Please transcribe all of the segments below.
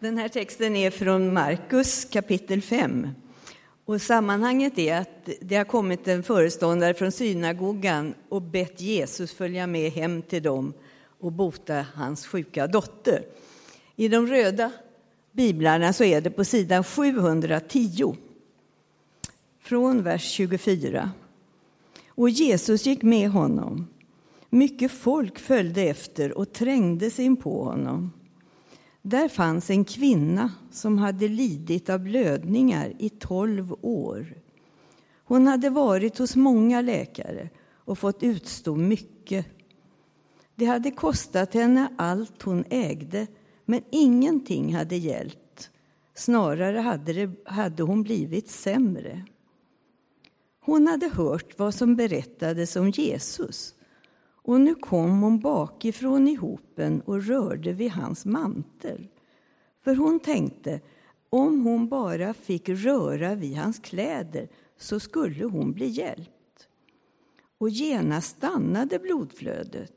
Den här texten är från Markus kapitel 5. Och sammanhanget är att det har kommit en föreståndare från synagogan och bett Jesus följa med hem till dem och bota hans sjuka dotter. I de röda biblarna så är det på sidan 710 från vers 24. Och Jesus gick med honom. Mycket folk följde efter och trängde sig in på honom. Där fanns en kvinna som hade lidit av blödningar i tolv år. Hon hade varit hos många läkare och fått utstå mycket. Det hade kostat henne allt hon ägde, men ingenting hade hjälpt. Snarare hade, det, hade hon blivit sämre. Hon hade hört vad som berättades om Jesus och nu kom hon bakifrån i hopen och rörde vid hans mantel. För hon tänkte, om hon bara fick röra vid hans kläder så skulle hon bli hjälpt. Och genast stannade blodflödet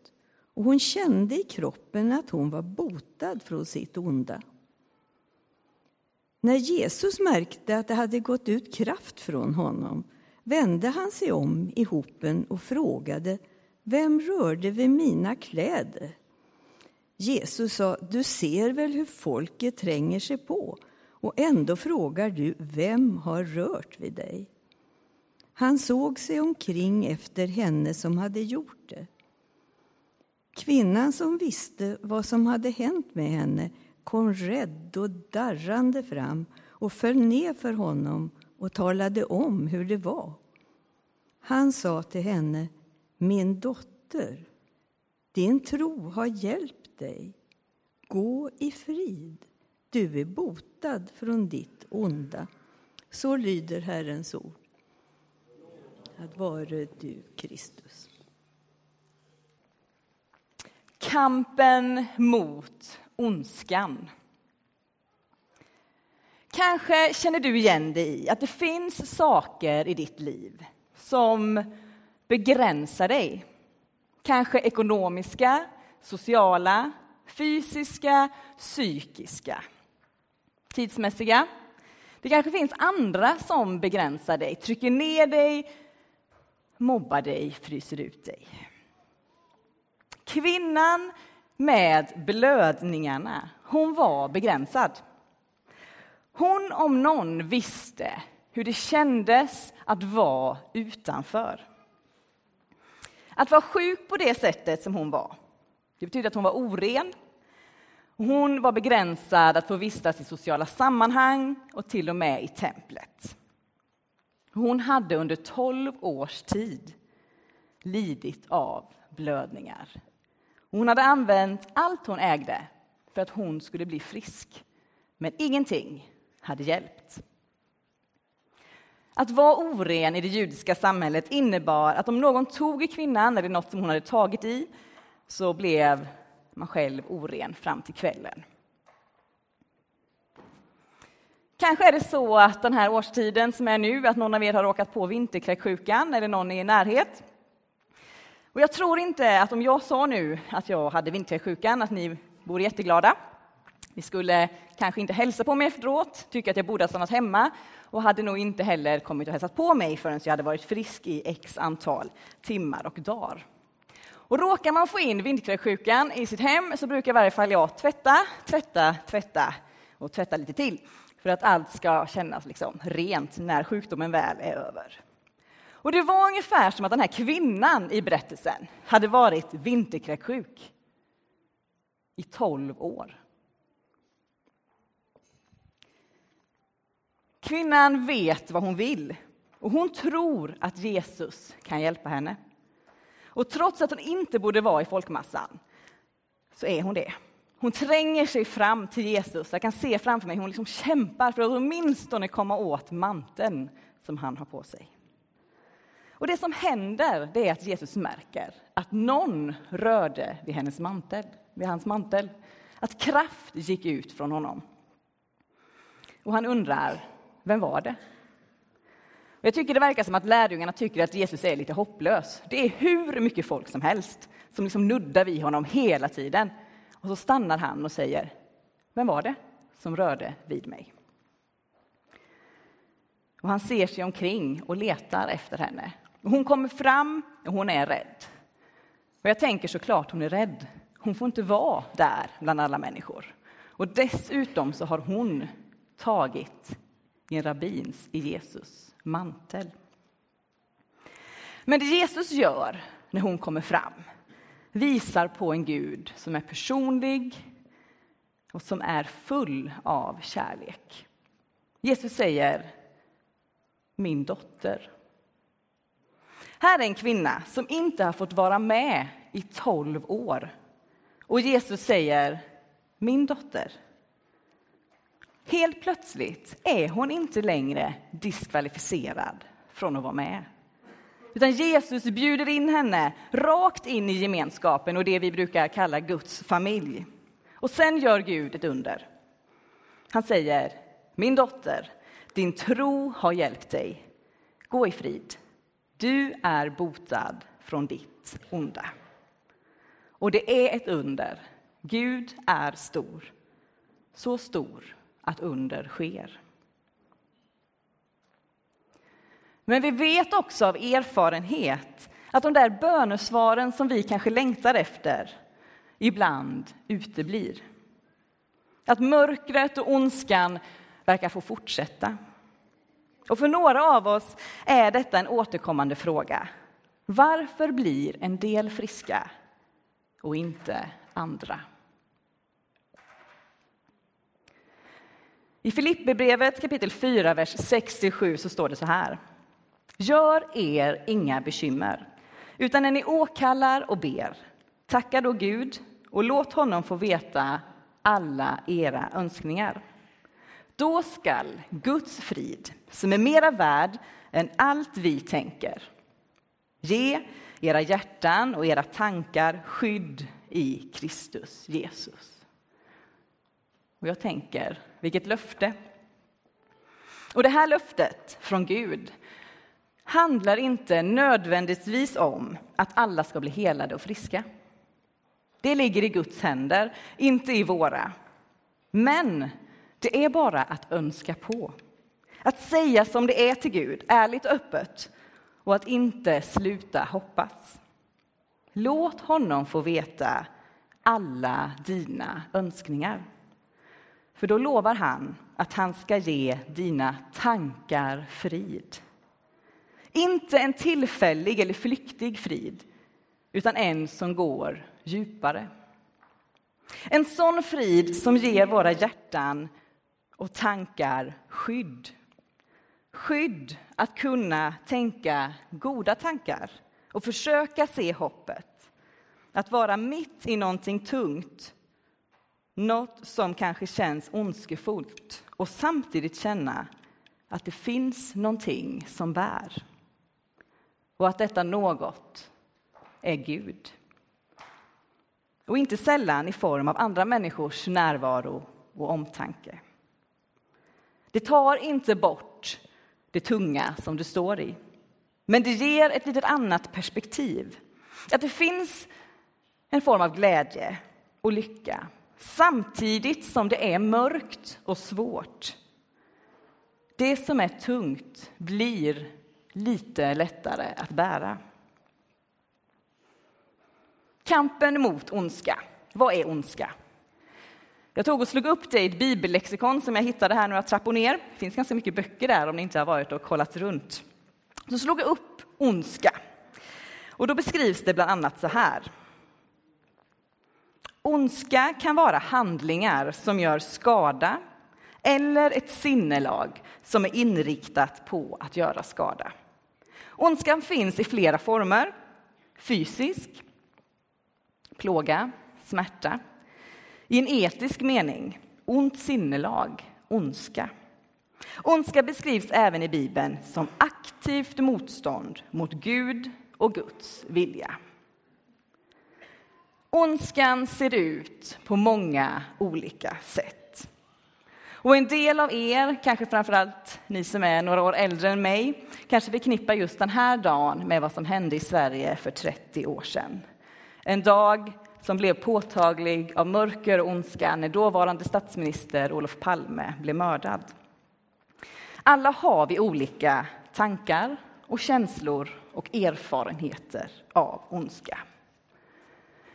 och hon kände i kroppen att hon var botad från sitt onda. När Jesus märkte att det hade gått ut kraft från honom vände han sig om i hopen och frågade vem rörde vid mina kläder? Jesus sa, du ser väl hur folket tränger sig på och ändå frågar du, vem har rört vid dig? Han såg sig omkring efter henne som hade gjort det. Kvinnan som visste vad som hade hänt med henne kom rädd och darrande fram och föll ner för honom och talade om hur det var. Han sa till henne, min dotter, din tro har hjälpt dig. Gå i frid. Du är botad från ditt onda. Så lyder Herrens ord. Att vare du Kristus. Kampen mot ondskan. Kanske känner du igen dig i att det finns saker i ditt liv som Begränsa dig. Kanske ekonomiska, sociala, fysiska, psykiska, tidsmässiga. Det kanske finns andra som begränsar dig, trycker ner dig, mobbar dig, fryser ut dig. Kvinnan med blödningarna, hon var begränsad. Hon om någon visste hur det kändes att vara utanför. Att vara sjuk på det sättet som hon var, det betyder att hon var oren. Hon var begränsad att få vistas i sociala sammanhang och till och med i templet. Hon hade under tolv års tid lidit av blödningar. Hon hade använt allt hon ägde för att hon skulle bli frisk, men ingenting hade hjälpt. Att vara oren i det judiska samhället innebar att om någon tog i kvinnan eller något som hon hade tagit i så blev man själv oren fram till kvällen. Kanske är det så att den här årstiden som är nu, att någon av er har råkat på vinterkräksjukan eller någon i er närhet. Och jag tror inte att om jag sa nu att jag hade vinterkräksjukan att ni vore jätteglada. Ni skulle kanske inte hälsa på mig efteråt, tycka att jag borde ha stannat hemma och hade nog inte heller kommit och hälsat på mig förrän jag hade varit frisk i x antal timmar och dagar. Och råkar man få in vinterkräksjukan i sitt hem så brukar i varje fall jag tvätta, tvätta, tvätta och tvätta lite till för att allt ska kännas liksom rent när sjukdomen väl är över. Och det var ungefär som att den här kvinnan i berättelsen hade varit vinterkräksjuk i tolv år. Kvinnan vet vad hon vill och hon tror att Jesus kan hjälpa henne. Och trots att hon inte borde vara i folkmassan så är hon det. Hon tränger sig fram till Jesus. Jag kan se framför mig hon liksom kämpar för att åtminstone komma åt manteln som han har på sig. Och det som händer det är att Jesus märker att någon rörde vid hennes mantel, vid hans mantel. Att kraft gick ut från honom. Och han undrar, vem var det? Jag tycker det verkar som att lärjungarna tycker att Jesus är lite hopplös. Det är hur mycket folk som helst som liksom nuddar vid honom hela tiden. Och så stannar han och säger, vem var det som rörde vid mig. Och han ser sig omkring och letar efter henne. Hon kommer fram och hon är rädd. Och jag tänker såklart hon är rädd. Hon får inte vara där bland alla människor. Och dessutom så har hon tagit i en rabbins, i Jesus, mantel. Men det Jesus gör när hon kommer fram visar på en Gud som är personlig och som är full av kärlek. Jesus säger min dotter. Här är en kvinna som inte har fått vara med i tolv år. Och Jesus säger min dotter. Helt plötsligt är hon inte längre diskvalificerad från att vara med. Utan Jesus bjuder in henne rakt in i gemenskapen och det vi brukar kalla Guds familj. Och sen gör Gud ett under. Han säger, min dotter, din tro har hjälpt dig. Gå i frid. Du är botad från ditt onda. Och det är ett under. Gud är stor. Så stor att under sker. Men vi vet också av erfarenhet att de där bönesvaren som vi kanske längtar efter ibland uteblir. Att mörkret och ondskan verkar få fortsätta. Och för några av oss är detta en återkommande fråga. Varför blir en del friska och inte andra? I Filipperbrevet kapitel 4, vers 67 så står det så här. Gör er inga bekymmer, utan när ni åkallar och ber, tacka då Gud och låt honom få veta alla era önskningar. Då skall Guds frid, som är mera värd än allt vi tänker, ge era hjärtan och era tankar skydd i Kristus Jesus. Och jag tänker, vilket löfte! Och det här löftet från Gud handlar inte nödvändigtvis om att alla ska bli helade och friska. Det ligger i Guds händer, inte i våra. Men det är bara att önska på. Att säga som det är till Gud, ärligt och öppet och att inte sluta hoppas. Låt honom få veta alla dina önskningar. För då lovar han att han ska ge dina tankar frid. Inte en tillfällig eller flyktig frid, utan en som går djupare. En sån frid som ger våra hjärtan och tankar skydd. Skydd att kunna tänka goda tankar och försöka se hoppet. Att vara mitt i någonting tungt, något som kanske känns ondskefullt och samtidigt känna att det finns någonting som bär. Och att detta något är Gud. Och inte sällan i form av andra människors närvaro och omtanke. Det tar inte bort det tunga som du står i, men det ger ett litet annat perspektiv. Att det finns en form av glädje och lycka samtidigt som det är mörkt och svårt. Det som är tungt blir lite lättare att bära. Kampen mot ondska. Vad är ondska? Jag tog och slog upp det i ett bibellexikon som jag hittade här några trappor ner. Det finns ganska mycket böcker där om ni inte har varit och kollat runt. Så slog jag upp ondska. Och då beskrivs det bland annat så här. Ondska kan vara handlingar som gör skada eller ett sinnelag som är inriktat på att göra skada. Ondskan finns i flera former. Fysisk, plåga, smärta. I en etisk mening, ont sinnelag, ondska. Ondska beskrivs även i Bibeln som aktivt motstånd mot Gud och Guds vilja. Ondskan ser ut på många olika sätt. Och en del av er, kanske framförallt ni som är några år äldre än mig, kanske förknippar just den här dagen med vad som hände i Sverige för 30 år sedan. En dag som blev påtaglig av mörker och ondska när dåvarande statsminister Olof Palme blev mördad. Alla har vi olika tankar och känslor och erfarenheter av ondska.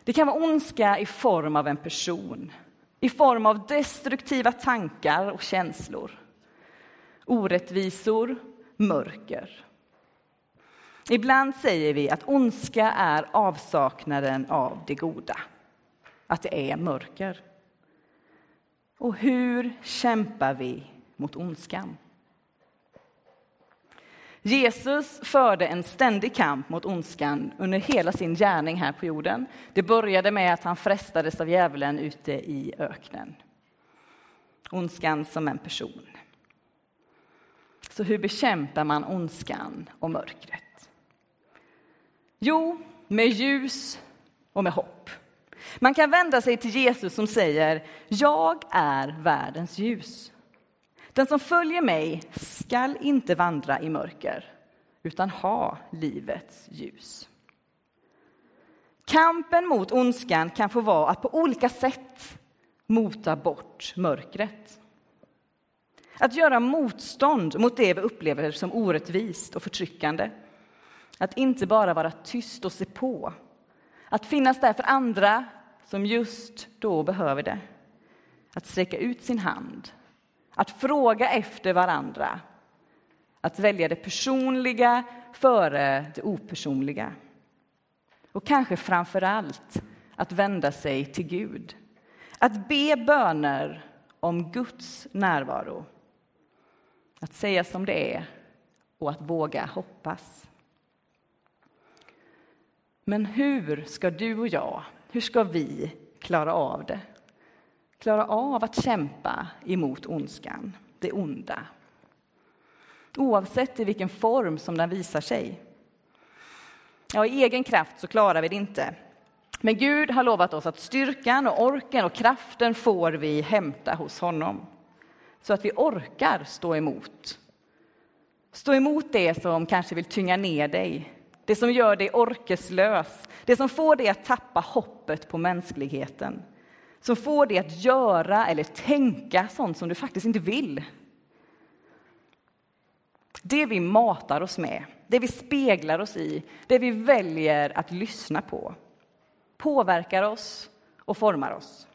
Det kan vara ondska i form av en person, i form av destruktiva tankar och känslor. Orättvisor, mörker. Ibland säger vi att ondska är avsaknaden av det goda, att det är mörker. Och hur kämpar vi mot ondskan? Jesus förde en ständig kamp mot ondskan under hela sin gärning här på jorden. Det började med att han frestades av djävulen ute i öknen. Ondskan som en person. Så hur bekämpar man ondskan och mörkret? Jo, med ljus och med hopp. Man kan vända sig till Jesus som säger Jag är världens ljus. Den som följer mig skall inte vandra i mörker utan ha livets ljus. Kampen mot ondskan kan få vara att på olika sätt mota bort mörkret. Att göra motstånd mot det vi upplever som orättvist och förtryckande. Att inte bara vara tyst och se på. Att finnas där för andra som just då behöver det. Att sträcka ut sin hand att fråga efter varandra. Att välja det personliga före det opersonliga. Och kanske framför allt att vända sig till Gud. Att be böner om Guds närvaro. Att säga som det är och att våga hoppas. Men hur ska du och jag, hur ska vi klara av det? Klara av att kämpa emot ondskan, det onda. Oavsett i vilken form som den visar sig. Ja, I egen kraft så klarar vi det inte. Men Gud har lovat oss att styrkan och orken och kraften får vi hämta hos honom. Så att vi orkar stå emot. Stå emot det som kanske vill tynga ner dig, det som gör dig orkeslös, det som får dig att tappa hoppet på mänskligheten som får dig att göra eller tänka sånt som du faktiskt inte vill. Det vi matar oss med, det vi speglar oss i, det vi väljer att lyssna på påverkar oss och formar oss.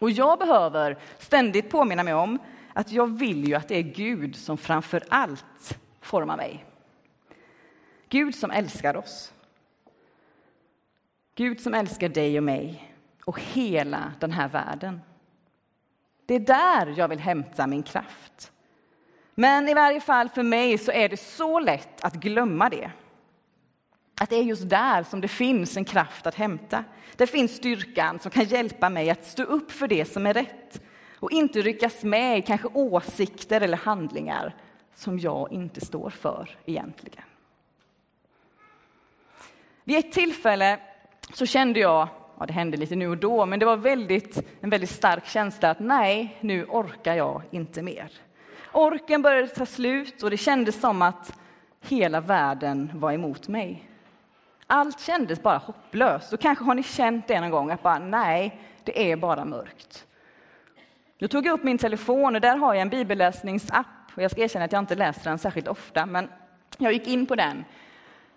Och jag behöver ständigt påminna mig om att jag vill ju att det är Gud som framför allt formar mig. Gud som älskar oss. Gud som älskar dig och mig och hela den här världen. Det är där jag vill hämta min kraft. Men i varje fall för mig så är det så lätt att glömma det. Att det är just där som det finns en kraft att hämta. Det finns styrkan som kan hjälpa mig att stå upp för det som är rätt och inte ryckas med i kanske åsikter eller handlingar som jag inte står för egentligen. Vid ett tillfälle så kände jag ja, det hände lite nu och då, men det var väldigt, en väldigt stark känsla att nej, nu orkar jag inte mer. Orken började ta slut och det kändes som att hela världen var emot mig. Allt kändes bara hopplöst. Och kanske har ni känt det någon gång, att bara nej, det är bara mörkt. Då tog jag upp min telefon och där har jag en bibelläsningsapp. Och jag ska erkänna att jag inte läser den särskilt ofta, men jag gick in på den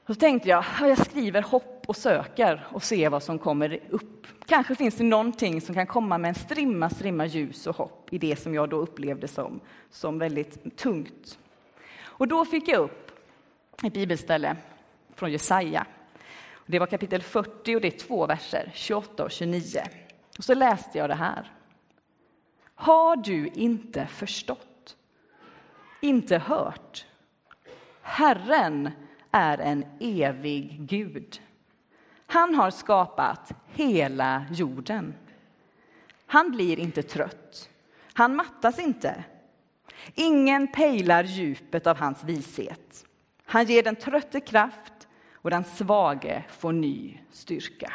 så tänkte jag, jag skriver hopp och söker och ser vad som kommer upp. Kanske finns det någonting som kan komma med en strimma, strimma ljus och hopp i det som jag då upplevde som, som väldigt tungt. Och då fick jag upp ett bibelställe från Jesaja. Det var kapitel 40 och det är två verser, 28 och 29. Och så läste jag det här. Har du inte förstått? Inte hört? Herren är en evig Gud. Han har skapat hela jorden. Han blir inte trött. Han mattas inte. Ingen pejlar djupet av hans vishet. Han ger den trötte kraft och den svage får ny styrka.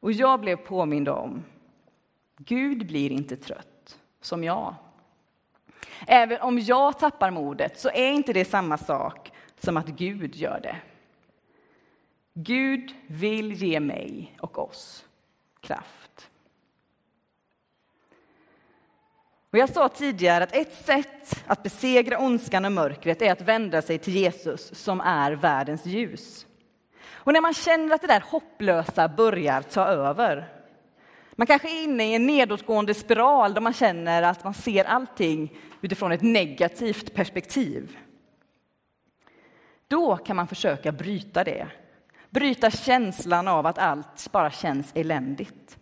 Och jag blev påmind om Gud blir inte trött som jag. Även om jag tappar modet så är inte det samma sak som att Gud gör det. Gud vill ge mig och oss kraft. Och jag sa tidigare att ett sätt att besegra ondskan och mörkret är att vända sig till Jesus som är världens ljus. Och när man känner att det där hopplösa börjar ta över, man kanske är inne i en nedåtgående spiral där man känner att man ser allting utifrån ett negativt perspektiv. Då kan man försöka bryta det. Bryta känslan av att allt bara känns eländigt.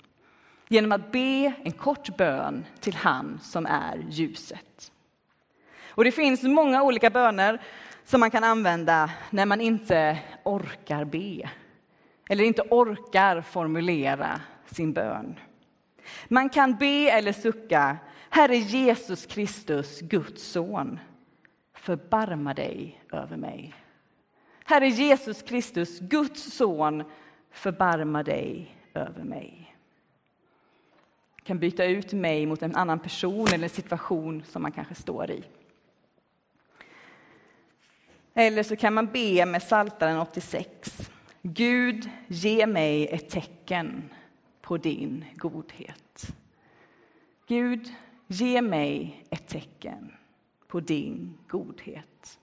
Genom att be en kort bön till han som är ljuset. Och det finns många olika böner som man kan använda när man inte orkar be. Eller inte orkar formulera sin bön. Man kan be eller sucka, Herre Jesus Kristus, Guds son, förbarma dig över mig. Herre Jesus Kristus, Guds son, förbarma dig över mig. Jag kan byta ut mig mot en annan person eller situation som man kanske står i. Eller så kan man be med Psaltaren 86. Gud, ge mig ett tecken på din godhet. Gud, ge mig ett tecken på din godhet.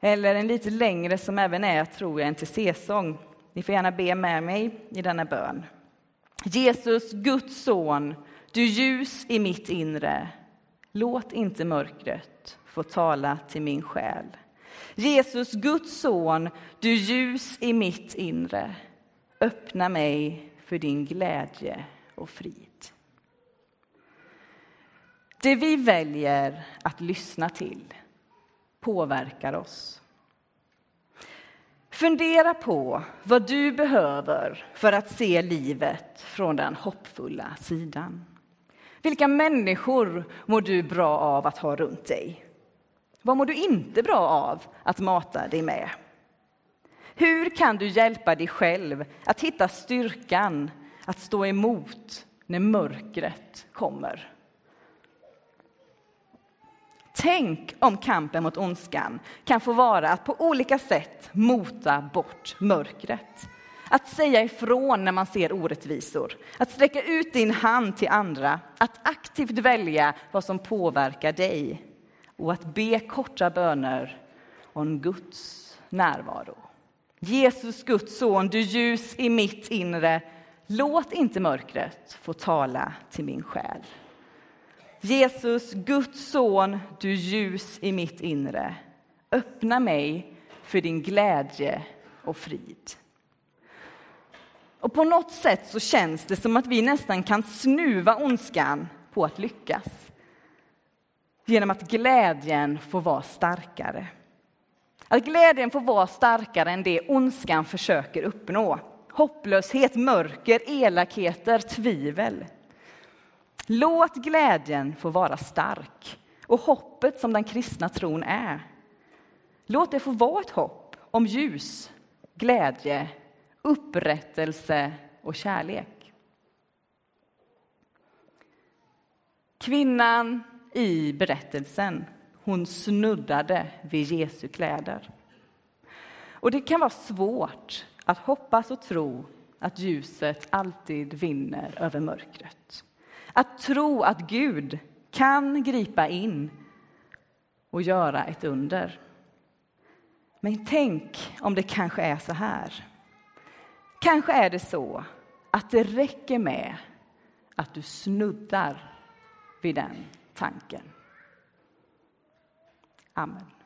Eller en lite längre som även är, tror jag, en till säsong. Ni får gärna be med mig i denna bön. Jesus, Guds son, du ljus i mitt inre. Låt inte mörkret få tala till min själ. Jesus, Guds son, du ljus i mitt inre. Öppna mig för din glädje och frid. Det vi väljer att lyssna till påverkar oss. Fundera på vad du behöver för att se livet från den hoppfulla sidan. Vilka människor mår du bra av att ha runt dig? Vad mår du inte bra av att mata dig med? Hur kan du hjälpa dig själv att hitta styrkan att stå emot när mörkret kommer? Tänk om kampen mot ondskan kan få vara att på olika sätt mota bort mörkret. Att säga ifrån när man ser orättvisor, att sträcka ut din hand till andra, att aktivt välja vad som påverkar dig och att be korta böner om Guds närvaro. Jesus, Guds son, du ljus i mitt inre, låt inte mörkret få tala till min själ. Jesus, Guds son, du ljus i mitt inre, öppna mig för din glädje och frid. Och på något sätt så känns det som att vi nästan kan snuva ondskan på att lyckas genom att glädjen får vara starkare. Att glädjen får vara starkare än det ondskan försöker uppnå. Hopplöshet, mörker, elakheter, tvivel. Låt glädjen få vara stark och hoppet som den kristna tron är. Låt det få vara ett hopp om ljus, glädje, upprättelse och kärlek. Kvinnan i berättelsen, hon snuddade vid Jesu kläder. Och det kan vara svårt att hoppas och tro att ljuset alltid vinner över mörkret. Att tro att Gud kan gripa in och göra ett under. Men tänk om det kanske är så här. Kanske är det så att det räcker med att du snuddar vid den tanken. Amen.